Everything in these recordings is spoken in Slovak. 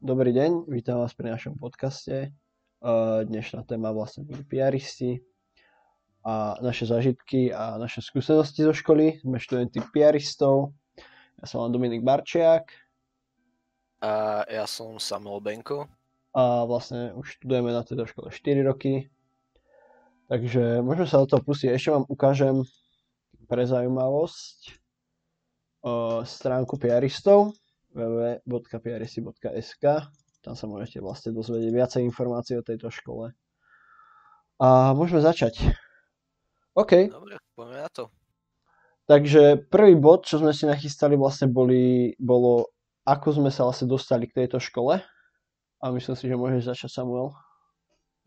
Dobrý deň, vítam vás pri našom podcaste. Dnešná téma vlastne budú PRisti a naše zážitky a naše skúsenosti zo školy. Sme študenti PRistov. Ja som Dominik Barčiak. A ja som Samuel Benko. A vlastne už študujeme na tejto škole 4 roky. Takže môžeme sa do toho pustiť. Ešte vám ukážem pre zaujímavosť stránku PRistov www.piaristi.sk Tam sa môžete vlastne dozvedieť viacej informácií o tejto škole. A môžeme začať. OK. Dobre, poďme na to. Takže prvý bod, čo sme si nachystali, vlastne boli, bolo, ako sme sa vlastne dostali k tejto škole. A myslím si, že môžeš začať, Samuel.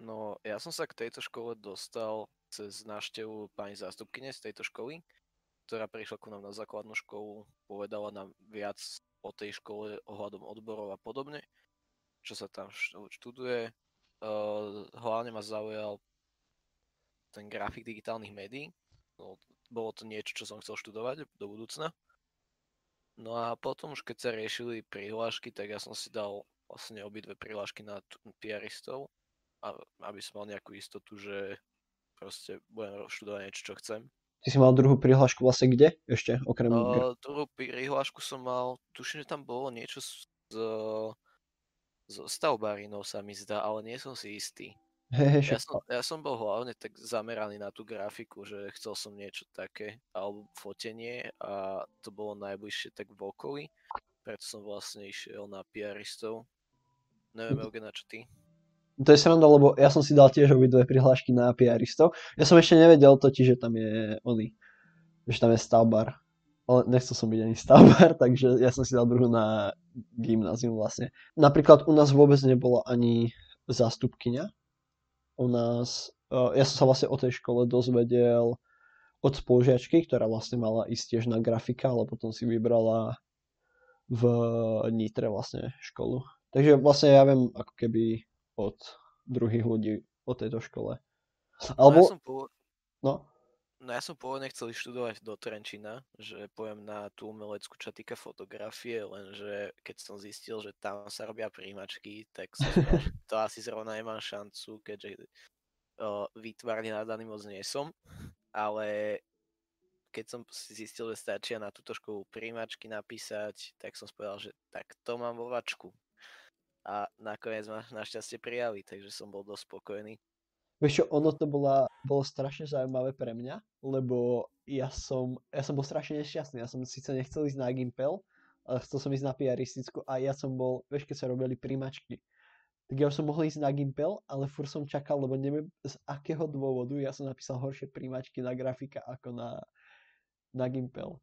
No, ja som sa k tejto škole dostal cez návštevu pani zástupkyne z tejto školy, ktorá prišla ku nám na základnú školu, povedala nám viac o tej škole ohľadom odborov a podobne, čo sa tam študuje. Uh, hlavne ma zaujal ten grafik digitálnych médií. No, bolo to niečo, čo som chcel študovať do budúcna. No a potom už keď sa riešili prihlášky, tak ja som si dal vlastne obidve prihlášky na PRistov, aby som mal nejakú istotu, že proste budem študovať niečo, čo chcem. Ty si mal druhú prihlášku vlastne kde ešte, okrem... Uh, druhú prihlášku som mal, tuším, že tam bolo niečo z, z stavbárinov sa mi zdá, ale nie som si istý. Hey, hey, ja, som, ja som bol hlavne tak zameraný na tú grafiku, že chcel som niečo také, alebo fotenie a to bolo najbližšie tak v okolí, preto som vlastne išiel na PRistov. Neviem, Eugen, čo ty? To je sranda, lebo ja som si dal tiež obidve prihlášky na PRistov. Ja som ešte nevedel totiž, že tam je oný, že tam je stavbar. Ale nechcel som byť ani stavbar, takže ja som si dal druhú na gymnázium vlastne. Napríklad u nás vôbec nebola ani zástupkyňa. U nás, ja som sa vlastne o tej škole dozvedel od spolužiačky, ktorá vlastne mala ísť tiež na grafika, ale potom si vybrala v Nitre vlastne školu. Takže vlastne ja viem ako keby od druhých ľudí o tejto škole. Alebo... No, ja som pôvod... no? no ja som pôvodne chcel študovať do Trenčina, že pojem na tú umeleckú, čo týka fotografie, lenže keď som zistil, že tam sa robia príjimačky, tak som to asi zrovna nemám šancu, keďže uh, výtvarne nadaný moc nie som, ale keď som si zistil, že stačia na túto školu príjimačky napísať, tak som povedal, že tak to mám vo vačku a nakoniec ma našťastie prijali, takže som bol dosť spokojný. Vieš čo, ono to bola, bolo strašne zaujímavé pre mňa, lebo ja som, ja som bol strašne nešťastný. Ja som síce nechcel ísť na Gimpel, ale chcel som ísť na piaristickú a ja som bol, vieš, keď sa robili príjmačky, tak ja už som mohol ísť na Gimpel, ale fur som čakal, lebo neviem z akého dôvodu ja som napísal horšie príjmačky na grafika ako na, na Gimpel.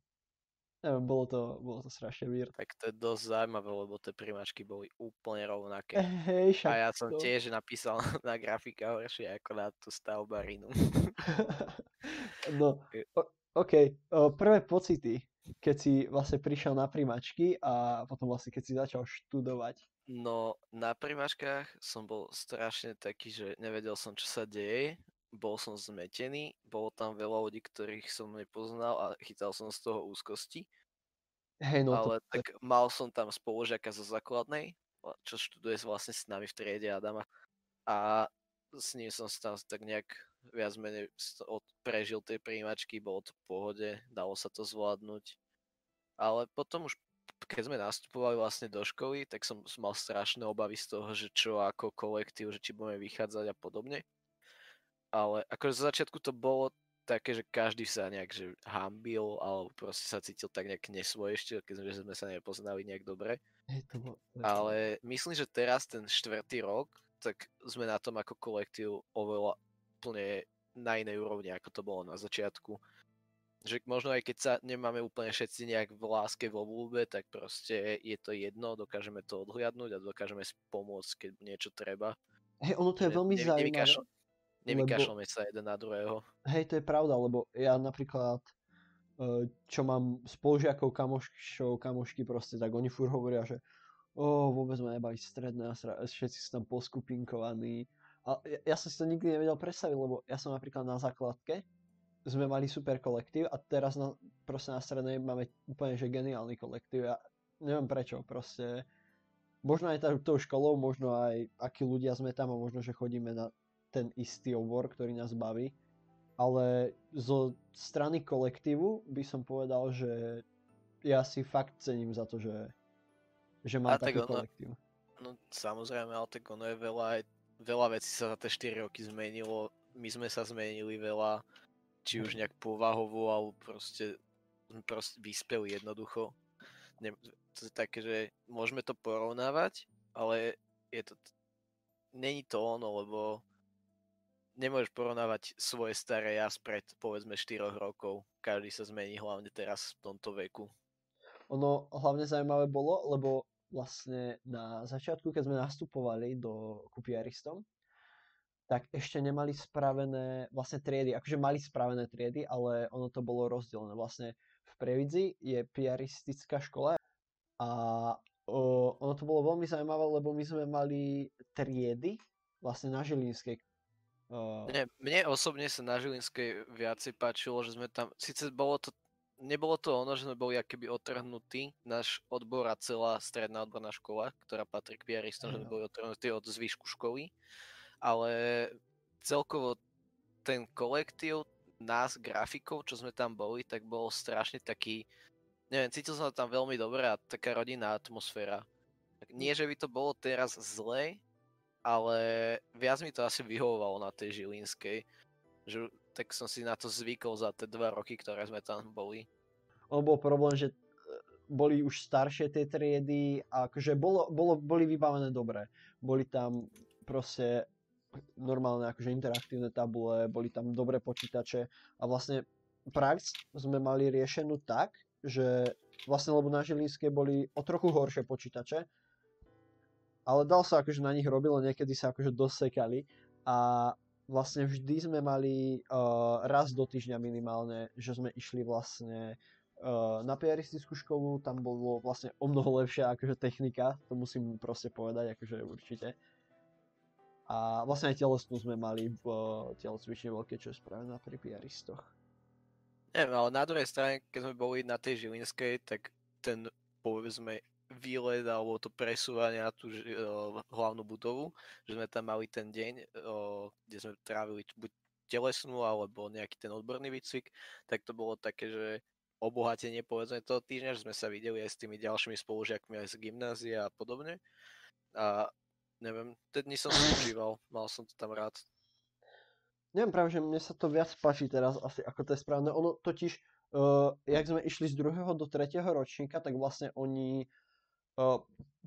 Neviem, bolo to, bolo to strašne vír. Tak to je dosť zaujímavé, lebo tie primačky boli úplne rovnaké. Hej, však A ja som to... tiež napísal na grafika horšie ako na tú stavbarinu. no, o, OK. O, prvé pocity, keď si vlastne prišiel na primačky a potom vlastne keď si začal študovať. No, na primačkách som bol strašne taký, že nevedel som, čo sa deje bol som zmetený, bolo tam veľa ľudí, ktorých som nepoznal a chytal som z toho úzkosti. Hey, no ale to... tak mal som tam spolužiaka zo základnej, čo študuje vlastne s nami v triede Adama. A s ním som sa tam tak nejak viac menej prežil tej príjimačky, bolo to v pohode, dalo sa to zvládnuť. Ale potom už keď sme nastupovali vlastne do školy, tak som mal strašné obavy z toho, že čo ako kolektív, že či budeme vychádzať a podobne ale akože za začiatku to bolo také, že každý sa nejak že hambil, alebo proste sa cítil tak nejak nesvoj ešte, keď sme sa nepoznali nejak dobre. Ale myslím, že teraz ten štvrtý rok, tak sme na tom ako kolektív oveľa úplne na inej úrovni, ako to bolo na začiatku. Že možno aj keď sa nemáme úplne všetci nejak v láske, vo vôbe, tak proste je to jedno, dokážeme to odhliadnúť a dokážeme pomôcť, keď niečo treba. Hej, ono to je veľmi ne, zaujímavé. Nevykašľame sa jeden na druhého. Hej, to je pravda, lebo ja napríklad, e, čo mám spolužiakov, kamošov, kamošky proste, tak oni fur hovoria, že o, vôbec ma stredné a všetci sú tam poskupinkovaní. A ja, ja som si to nikdy nevedel predstaviť, lebo ja som napríklad na základke, sme mali super kolektív a teraz na, proste na strednej máme úplne že geniálny kolektív. Ja neviem prečo, proste možno aj tou školou, možno aj akí ľudia sme tam a možno, že chodíme na ten istý obor, ktorý nás baví. Ale zo strany kolektívu by som povedal, že ja si fakt cením za to, že, že má taký ono, kolektív. No samozrejme, ale tak ono je veľa, veľa vecí sa za tie 4 roky zmenilo. My sme sa zmenili veľa, či už nejak povahovo, alebo proste, proste vyspeli jednoducho. Ne, to je také, že môžeme to porovnávať, ale je to, není to ono, lebo nemôžeš porovnávať svoje staré ja spred povedzme 4 rokov. Každý sa zmení hlavne teraz v tomto veku. Ono hlavne zaujímavé bolo, lebo vlastne na začiatku, keď sme nastupovali do kupiaristom, tak ešte nemali spravené vlastne triedy, akože mali spravené triedy, ale ono to bolo rozdelené. Vlastne v Previdzi je piaristická škola a o, ono to bolo veľmi zaujímavé, lebo my sme mali triedy vlastne na Žilinskej. Uh... Mne, mne osobne sa na Žilinskej viacej páčilo, že sme tam, síce bolo to, nebolo to ono, že sme boli akéby otrhnutí, náš odbor a celá stredná odborná škola, ktorá patrí k piaristom, že sme boli otrhnutí od zvyšku školy, ale celkovo ten kolektív nás, grafikov, čo sme tam boli, tak bol strašne taký, neviem, cítil som sa tam veľmi dobre a taká rodinná atmosféra. Nie, že by to bolo teraz zle, ale viac mi to asi vyhovovalo na tej Žilinskej, že tak som si na to zvykol za tie dva roky, ktoré sme tam boli. On bol problém, že e, boli už staršie tie triedy a akože bolo, bolo, boli vybavené dobre. Boli tam proste normálne akože interaktívne tabule, boli tam dobré počítače a vlastne prax sme mali riešenú tak, že vlastne lebo na Žilinské boli o trochu horšie počítače, ale dal sa akože na nich robilo, niekedy sa akože dosekali a vlastne vždy sme mali uh, raz do týždňa minimálne, že sme išli vlastne uh, na piaristickú školu, tam bolo vlastne o mnoho lepšia akože technika, to musím proste povedať, akože určite. A vlastne aj telesnú sme mali v uh, telocvične veľké, čo je spravené pri piaristoch. Neviem, ale na druhej strane, keď sme boli na tej Žilinskej, tak ten, povedzme, výlet alebo to presúvanie na tú uh, hlavnú budovu, že sme tam mali ten deň, uh, kde sme trávili buď telesnú alebo nejaký ten odborný výcvik, tak to bolo také, že obohatenie povedzme toho týždňa, že sme sa videli aj s tými ďalšími spolužiakmi aj z gymnázia a podobne. A neviem, tie dni som užíval, mal som to tam rád. Neviem práve, že mne sa to viac páči teraz asi, ako to je správne. Ono totiž, uh, jak sme išli z druhého do tretieho ročníka, tak vlastne oni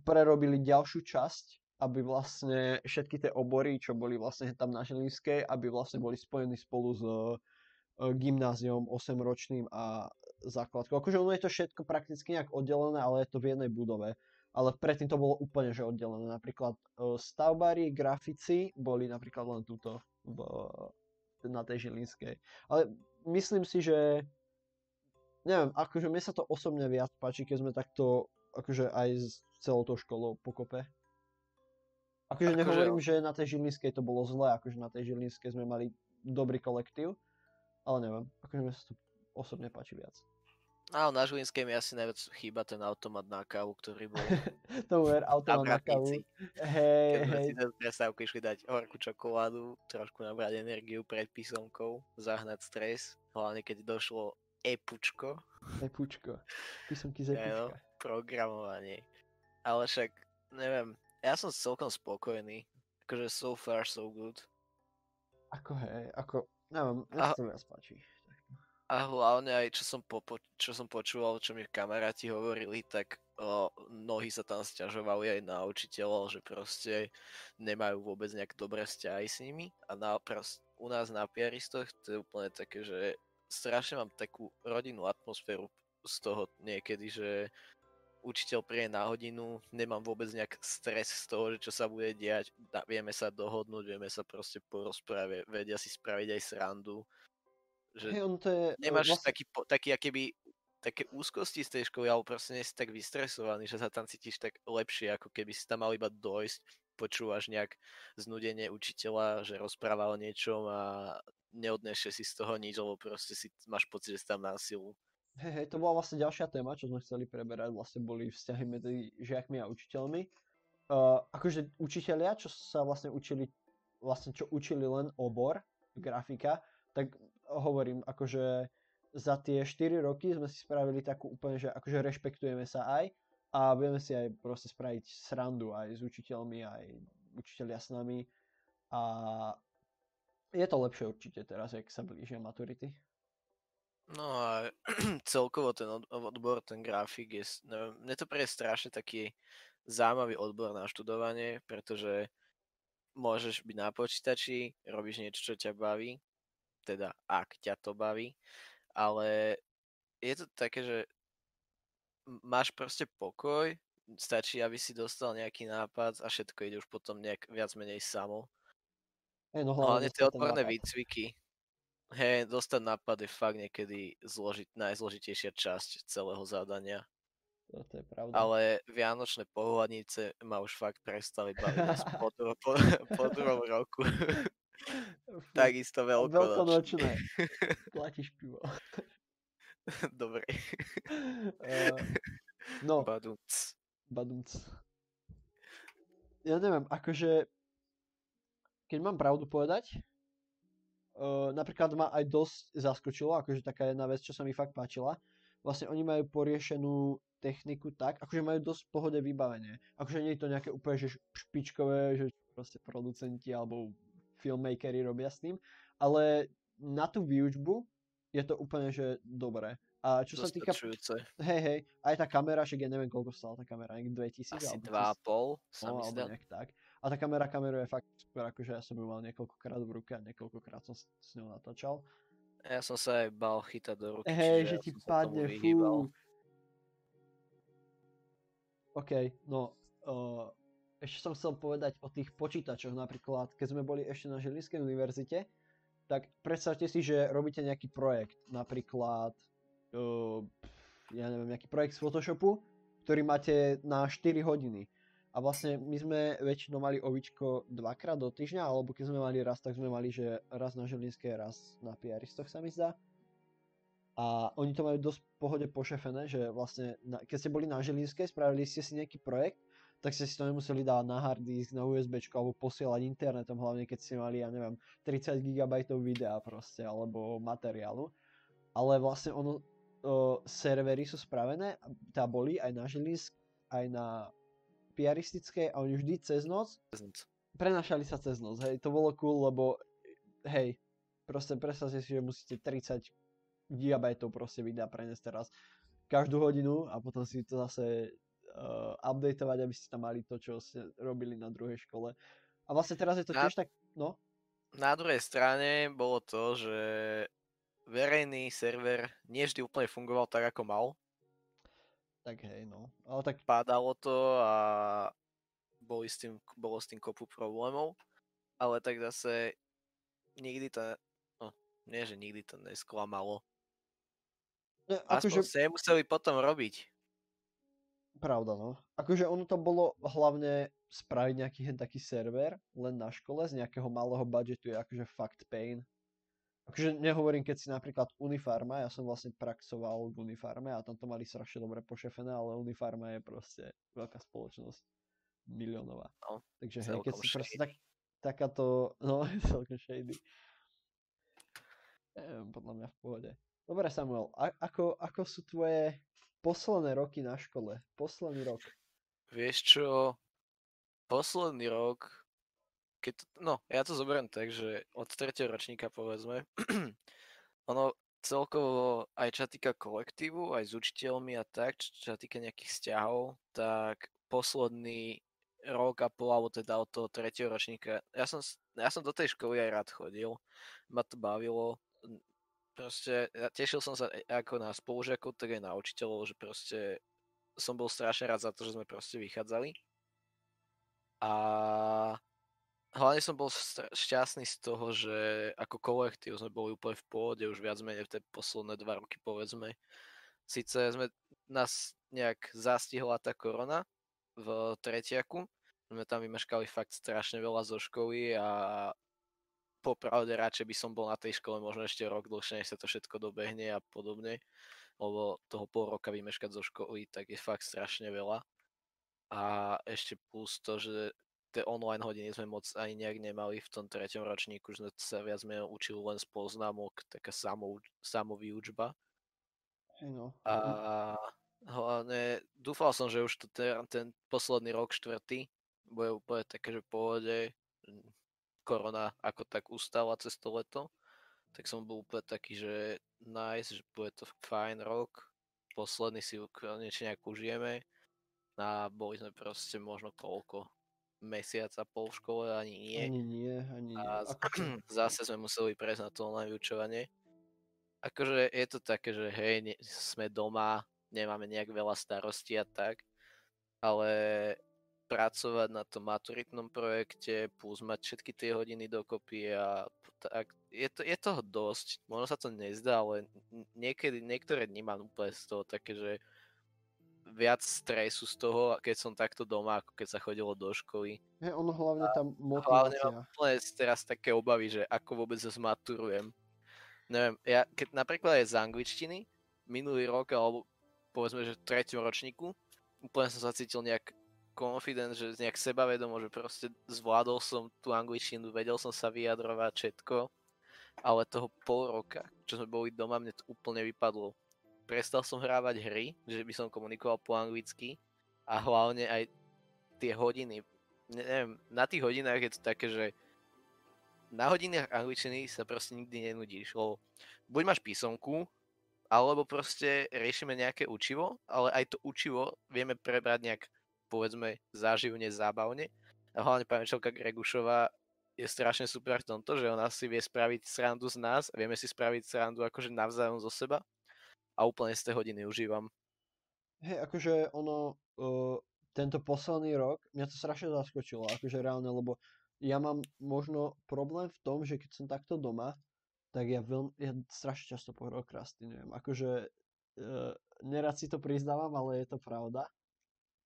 prerobili ďalšiu časť, aby vlastne všetky tie obory, čo boli vlastne tam na Žilinskej, aby vlastne boli spojení spolu s gymnáziom 8-ročným a základkou. Akože ono je to všetko prakticky nejak oddelené, ale je to v jednej budove ale predtým to bolo úplne že oddelené. Napríklad stavbári, grafici boli napríklad len túto v, na tej Žilinskej. Ale myslím si, že neviem, akože mne sa to osobne viac páči, keď sme takto akože aj s celou tou školou pokope. Akože, akože nehovorím, že na tej Žilinskej to bolo zle, akože na tej Žilinskej sme mali dobrý kolektív, ale neviem, akože mne sa to osobne páči viac. Áno, na Žilinskej mi asi najviac chýba ten automat na kávu, ktorý bol to ver, automat na, na kávu. Hej, Keď hej. na prestávku išli dať horkú čokoládu, trošku nabrať energiu pred písomkou, zahnať stres, hlavne keď došlo epučko. Epučko, písomky z epučka. No, programovanie. Ale však, neviem, ja som celkom spokojný. Akože so far so good. Ako hej, ako, neviem, mňa sa to viac páči. A hlavne aj čo som, po, čo som počúval, čo mi kamaráti hovorili, tak o, mnohí sa tam stiažovali aj na učiteľov, že proste nemajú vôbec nejak dobré vzťahy s nimi. A na, prost, u nás na piaristoch to je úplne také, že strašne mám takú rodinnú atmosféru z toho niekedy, že učiteľ príde na hodinu, nemám vôbec nejak stres z toho, že čo sa bude diať, vieme sa dohodnúť, vieme sa proste porozprávať, vedia si spraviť aj srandu. Že hey, on to je, nemáš vlastne... taký, taký akéby, také úzkosti z tej školy, alebo proste nie si tak vystresovaný, že sa tam cítiš tak lepšie, ako keby si tam mal iba dojsť, počúvaš nejak znudenie učiteľa, že rozpráva o niečom a neodnešie si z toho nič, lebo proste si máš pocit, že si tam násilu. Hej, hej, to bola vlastne ďalšia téma, čo sme chceli preberať, vlastne boli vzťahy medzi žiakmi a učiteľmi. uh, akože učiteľia, čo sa vlastne učili, vlastne čo učili len obor grafika, tak hovorím, akože za tie 4 roky sme si spravili takú úplne, že akože rešpektujeme sa aj a vieme si aj proste spraviť srandu aj s učiteľmi, aj učiteľia s nami a je to lepšie určite teraz, jak sa blížia maturity. No a celkovo ten odbor, ten grafik je, neviem, mne to príde strašne taký zaujímavý odbor na študovanie, pretože môžeš byť na počítači, robíš niečo, čo ťa baví, teda ak ťa to baví, ale je to také, že máš proste pokoj, stačí, aby si dostal nejaký nápad a všetko ide už potom nejak viac menej samo. Hey, no, hlavne tie odborné výcviky. Hej, dostať nápad je fakt niekedy zložit, najzložitejšia časť celého zadania. To, to je pravda. Ale vianočné pohľadnice ma už fakt prestali baviť po, po, po druhom roku. Takisto veľkonočné. Veľkonočné. Platíš pivo. Dobre. Uh, no. Badumc. Badumc. Ja neviem, akože keď mám pravdu povedať, uh, napríklad ma aj dosť zaskočilo, akože taká jedna vec, čo sa mi fakt páčila. Vlastne oni majú poriešenú techniku tak, akože majú dosť pohode vybavenie. Akože nie je to nejaké úplne že špičkové, že proste producenti alebo filmmakeri robia s tým, ale na tú výučbu je to úplne, že dobré. A čo sa týka... Hej, hej, aj tá kamera, však ja neviem, koľko stala tá kamera, nejak 2000? Asi 2,5 sa no, mi zdá. tak. A tá kamera kameruje fakt super, akože ja som ju mal niekoľkokrát v ruke a niekoľkokrát som s ňou natáčal. Ja som sa aj bal chytať do ruky, Hej, že ti padne, fú. OK, no, uh, ešte som chcel povedať o tých počítačoch napríklad, keď sme boli ešte na Žilinskej univerzite, tak predstavte si, že robíte nejaký projekt, napríklad, uh, ja neviem, nejaký projekt z Photoshopu, ktorý máte na 4 hodiny. A vlastne my sme väčšinou mali ovičko dvakrát do týždňa, alebo keď sme mali raz, tak sme mali, že raz na Žilinskej, raz na Piaristoch sa mi zdá. A oni to majú dosť pohode pošefené, že vlastne na, keď ste boli na Žilinskej, spravili ste si nejaký projekt, tak ste si to nemuseli dávať na hard disk, na USB alebo posielať internetom, hlavne keď ste mali, ja neviem, 30 GB videa proste, alebo materiálu. Ale vlastne ono, o, servery sú spravené, tá boli aj na Žilinsk, aj na piaristické a oni vždy cez noc prenašali sa cez noc, hej, to bolo cool, lebo hej, proste predstavte si, že musíte 30 GB proste videa preniesť teraz každú hodinu a potom si to zase uh, updateovať, aby ste tam mali to, čo ste robili na druhej škole. A vlastne teraz je to na, tiež tak, no? Na druhej strane bolo to, že verejný server nie vždy úplne fungoval tak, ako mal. Tak hej, no. Ale tak... Pádalo to a boli s tým, bolo s tým kopu problémov, ale tak zase nikdy to, no, nie že nikdy to nesklamalo. Ne, akože... ste museli potom robiť. Pravda, no. Akože ono to bolo hlavne spraviť nejaký taký server len na škole z nejakého malého budžetu je akože fakt pain. Akože nehovorím, keď si napríklad Unifarma, ja som vlastne praxoval v Unifarme a tam to mali strašne dobre pošefené, ale Unifarma je proste veľká spoločnosť miliónová. No, Takže hej, keď si proste tak, takáto, no je celkom shady. Neviem, podľa mňa v pohode. Dobre Samuel, a- ako, ako sú tvoje posledné roky na škole? Posledný rok. Vieš čo, posledný rok keď, no, ja to zoberiem tak, že od 3. ročníka povedzme, ono celkovo aj čo týka kolektívu, aj s učiteľmi a tak, čo sa týka nejakých vzťahov, tak posledný rok a pol, alebo teda od toho 3. ročníka, ja som, ja som do tej školy aj rád chodil, ma to bavilo, proste ja tešil som sa ako na spolužiakov, tak aj na učiteľov, že proste som bol strašne rád za to, že sme proste vychádzali. A hlavne som bol šťastný z toho, že ako kolektív sme boli úplne v pôde už viac menej v tie posledné dva roky povedzme. Sice sme, nás nejak zastihla tá korona v tretiaku, sme tam vymeškali fakt strašne veľa zo školy a popravde radšej by som bol na tej škole možno ešte rok dlhšie, než sa to všetko dobehne a podobne, lebo toho pol roka vymeškať zo školy, tak je fakt strašne veľa. a ešte plus to, že tie online hodiny sme moc ani nejak nemali v tom treťom ročníku, že sme sa viac menej učili len z poznámok, taká samou, samovýučba. No. A hlavne dúfal som, že už to ten, ten posledný rok, štvrtý, bude úplne také, že pohode, korona ako tak ustala cez to leto, tak som bol úplne taký, že nice, že bude to fajn rok, posledný si konečne nejak užijeme a boli sme proste možno koľko, mesiac a pol v škole, ani nie. Ani nie, ani nie. A Ako zase sme museli prejsť na to online vyučovanie. Akože je to také, že hej, ne, sme doma, nemáme nejak veľa starostí a tak, ale pracovať na tom maturitnom projekte, plus mať všetky tie hodiny dokopy a tak, je, to, je toho dosť. Možno sa to nezdá, ale niekedy, niektoré dni mám úplne z toho také, že viac stresu z toho, keď som takto doma, ako keď sa chodilo do školy. Hej, ono hlavne Hlavne motivácia. mám úplne teraz také obavy, že ako vôbec zmaturujem. Neviem, ja keď napríklad aj z angličtiny, minulý rok, alebo povedzme, že v treťom ročníku, úplne som sa cítil nejak confident, že nejak sebavedomo, že proste zvládol som tú angličtinu, vedel som sa vyjadrovať všetko, ale toho pol roka, čo sme boli doma, mne to úplne vypadlo. Prestal som hrávať hry, že by som komunikoval po anglicky a hlavne aj tie hodiny. Ne- Neviem, na tých hodinách je to také, že na hodinách angličtiny sa proste nikdy nenudíš, lebo buď máš písomku, alebo proste riešime nejaké učivo, ale aj to učivo vieme prebrať nejak, povedzme, záživne, zábavne. A hlavne pani učiteľka Gregušová je strašne super v tomto, že ona si vie spraviť srandu z nás, vieme si spraviť srandu akože navzájom zo seba a úplne z tej hodiny užívam. Hej, akože ono, uh, tento posledný rok, mňa to strašne zaskočilo, akože reálne, lebo ja mám možno problém v tom, že keď som takto doma, tak ja, veľmi, ja strašne často prokrastinujem. Akože uh, nerad si to priznávam, ale je to pravda.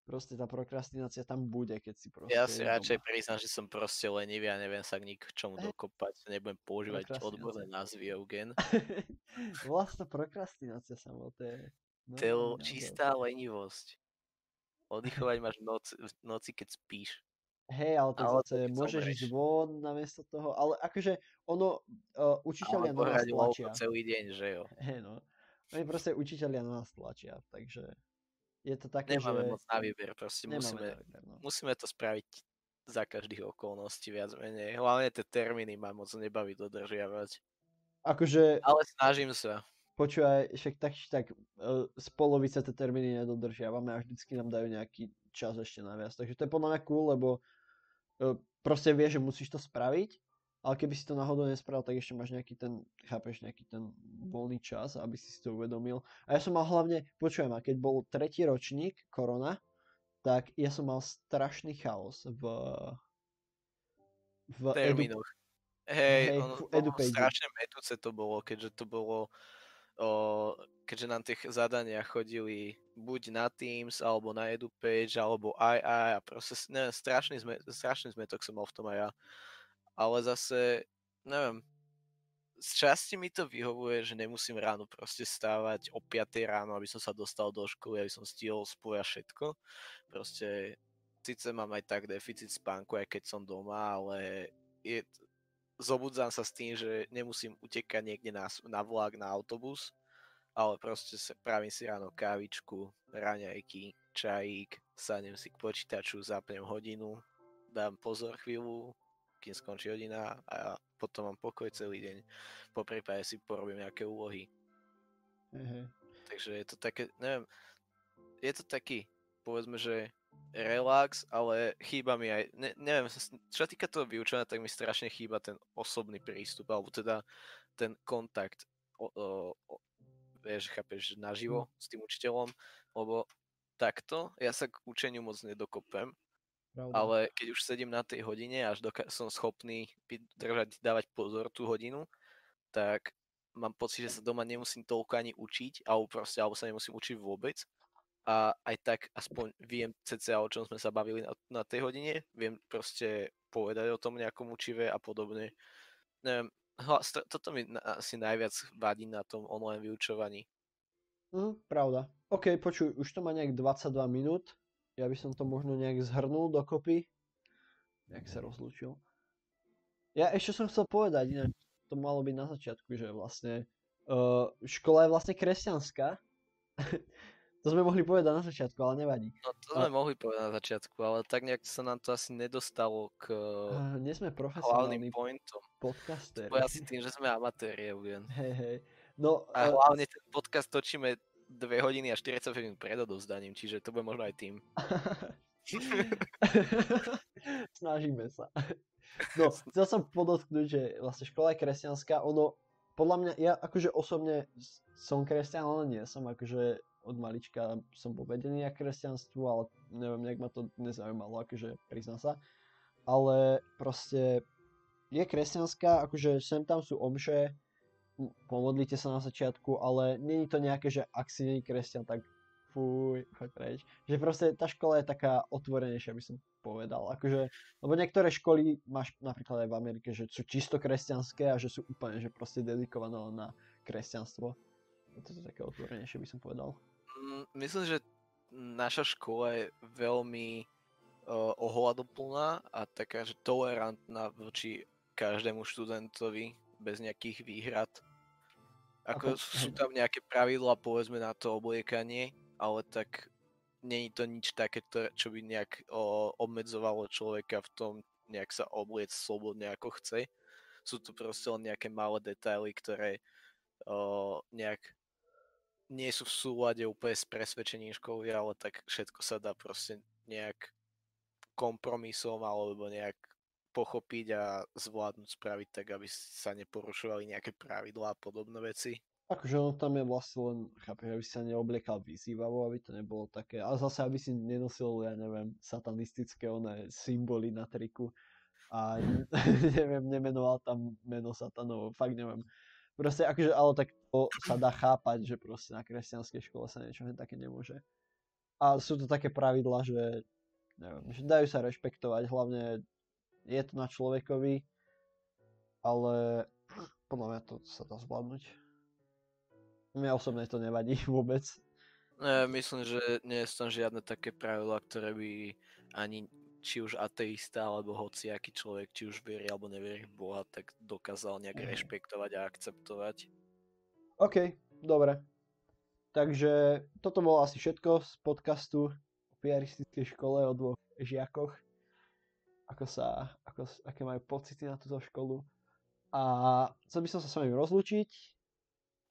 Proste tá prokrastinácia tam bude, keď si proste Ja si radšej priznám, že som proste lenivý a neviem sa k ničomu Hej. dokopať, nebudem používať odborné názvy, Eugen. Vlastná prokrastinácia samo, to je... To je čistá lenivosť. Oddychovať máš v noci, v noci keď spíš. Hej, ale to Ale zase môžeš ísť von namiesto toho, ale akože ono, uh, učiteľia na nás tlačia. celý deň, že jo. Hej no. Oni proste učiteľia na nás tlačia, takže je to také, Nemáme že moc na výber, proste nemáme musíme, výber, no. musíme to spraviť za každých okolností viac menej. Hlavne tie termíny ma moc nebaví dodržiavať. Akože, Ale snažím sa. počúvaj, však tak, tak uh, z polovice tie termíny nedodržiavame a vždycky nám dajú nejaký čas ešte naviac. Takže to je podľa mňa cool, lebo uh, proste vieš, že musíš to spraviť, ale keby si to náhodou nespravil, tak ešte máš nejaký ten, chápeš, nejaký ten voľný čas, aby si si to uvedomil. A ja som mal hlavne, počujem, a keď bol tretí ročník, korona, tak ja som mal strašný chaos v, v edu, termínoch. Hej, hej, ono, v ono EduPage. strašne metúce to bolo, keďže to bolo, o, keďže nám tie zadania chodili buď na Teams, alebo na EduPage, alebo aj aj a proste, neviem, strašný, zme, strašný zmetok som mal v tom aj ja. Ale zase, neviem, z časti mi to vyhovuje, že nemusím ráno proste stávať o 5 ráno, aby som sa dostal do školy, aby som stihol spoja všetko. Proste, síce mám aj tak deficit spánku, aj keď som doma, ale je, zobudzám sa s tým, že nemusím utekať niekde na, na vlak, na autobus, ale proste sa, pravím si ráno kávičku, raňajky, čajík, sadnem si k počítaču, zapnem hodinu, dám pozor chvíľu, kým skončí hodina a potom mám pokoj celý deň. Po prípade si porobím nejaké úlohy. hej. Takže je to také, neviem, je to taký, povedzme, že relax, ale chýba mi aj, ne, neviem, čo sa týka toho vyučenia, tak mi strašne chýba ten osobný prístup, alebo teda ten kontakt, o, o, o, vieš, chápeš, naživo s tým učiteľom, lebo takto ja sa k učeniu moc nedokopem, Pravda. ale keď už sedím na tej hodine až doka- som schopný držať, dávať pozor tú hodinu, tak mám pocit, že sa doma nemusím toľko ani učiť, alebo proste, alebo sa nemusím učiť vôbec. A aj tak aspoň viem cca, o čom sme sa bavili na, na tej hodine, viem proste povedať o tom nejakom učive a podobne. Neviem, toto mi asi najviac vadí na tom online vyučovaní. Mhm, pravda. OK, počuj, už to má nejak 22 minút, ja by som to možno nejak zhrnul dokopy. Jak sa rozlúčil. Ja ešte som chcel povedať, ináč to malo byť na začiatku, že vlastne uh, škola je vlastne kresťanská. to sme mohli povedať na začiatku, ale nevadí. No to sme a... mohli povedať na začiatku, ale tak nejak sa nám to asi nedostalo k uh, nie sme hlavným pointom. podcaster. To asi tým, že sme amatéri, ja Hej, hej. No, a uh... hlavne ten podcast točíme 2 hodiny a 40 minút pred odovzdaním, čiže to bude možno aj tým. Snažíme sa. No, chcel som podotknúť, že vlastne škola je kresťanská, ono, podľa mňa, ja akože osobne som kresťan, ale nie som akože od malička som povedený na kresťanstvu, ale neviem, nejak ma to nezaujímalo, akože priznám sa. Ale proste je kresťanská, akože sem tam sú omše, pomodlite sa na začiatku, ale není to nejaké, že ak si není kresťan, tak fuj, choď preč. Že proste tá škola je taká otvorenejšia, by som povedal. Akože, lebo niektoré školy máš napríklad aj v Amerike, že sú čisto kresťanské a že sú úplne, že proste dedikované na kresťanstvo. To je také otvorenejšie, by som povedal. Mm, myslím, že naša škola je veľmi uh, ohľadoplná a taká, že tolerantná voči každému študentovi bez nejakých výhrad. Ako, Ako sú tam nejaké pravidlá, povedzme, na to obliekanie, ale tak není to nič také, čo by nejak o, obmedzovalo človeka v tom nejak sa obliec slobodne ako chce. Sú to proste len nejaké malé detaily, ktoré o, nejak nie sú v súlade úplne s presvedčením školy, ale tak všetko sa dá proste nejak kompromisom alebo nejak pochopiť a zvládnuť spraviť tak, aby sa neporušovali nejaké pravidlá a podobné veci. Akože on tam je vlastne len, chápeš, aby sa neobliekal vyzývavo, aby to nebolo také, ale zase aby si nenosil, ja neviem, satanistické oné symboly na triku a neviem, nemenoval tam meno satanov, fakt neviem. Proste akože, ale tak to sa dá chápať, že proste na kresťanskej škole sa niečo také nemôže. A sú to také pravidla, že neviem, že dajú sa rešpektovať, hlavne je to na človekovi, ale podľa mňa to sa dá zvládnuť. Mňa osobne to nevadí vôbec. Ja myslím, že nie sú tam žiadne také pravidlá, ktoré by ani či už ateista alebo hociaký človek, či už verí alebo neverí v Boha, tak dokázal nejak mm. rešpektovať a akceptovať. OK, dobre. Takže toto bolo asi všetko z podcastu o piaristickej škole o dvoch žiakoch ako sa, ako, aké majú pocity na túto školu. A chcel by som sa s vami rozlúčiť.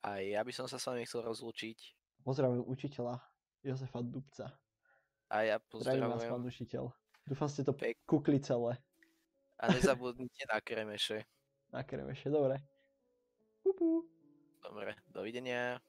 A ja by som sa s vami chcel rozlúčiť. Pozdravujem učiteľa Jozefa Dubca. A ja pozdravujem. vás, pán učiteľ. Dúfam, ste to Pek... kukli celé. A nezabudnite na kremeše. Na kremeše, dobre. Dobre, dovidenia.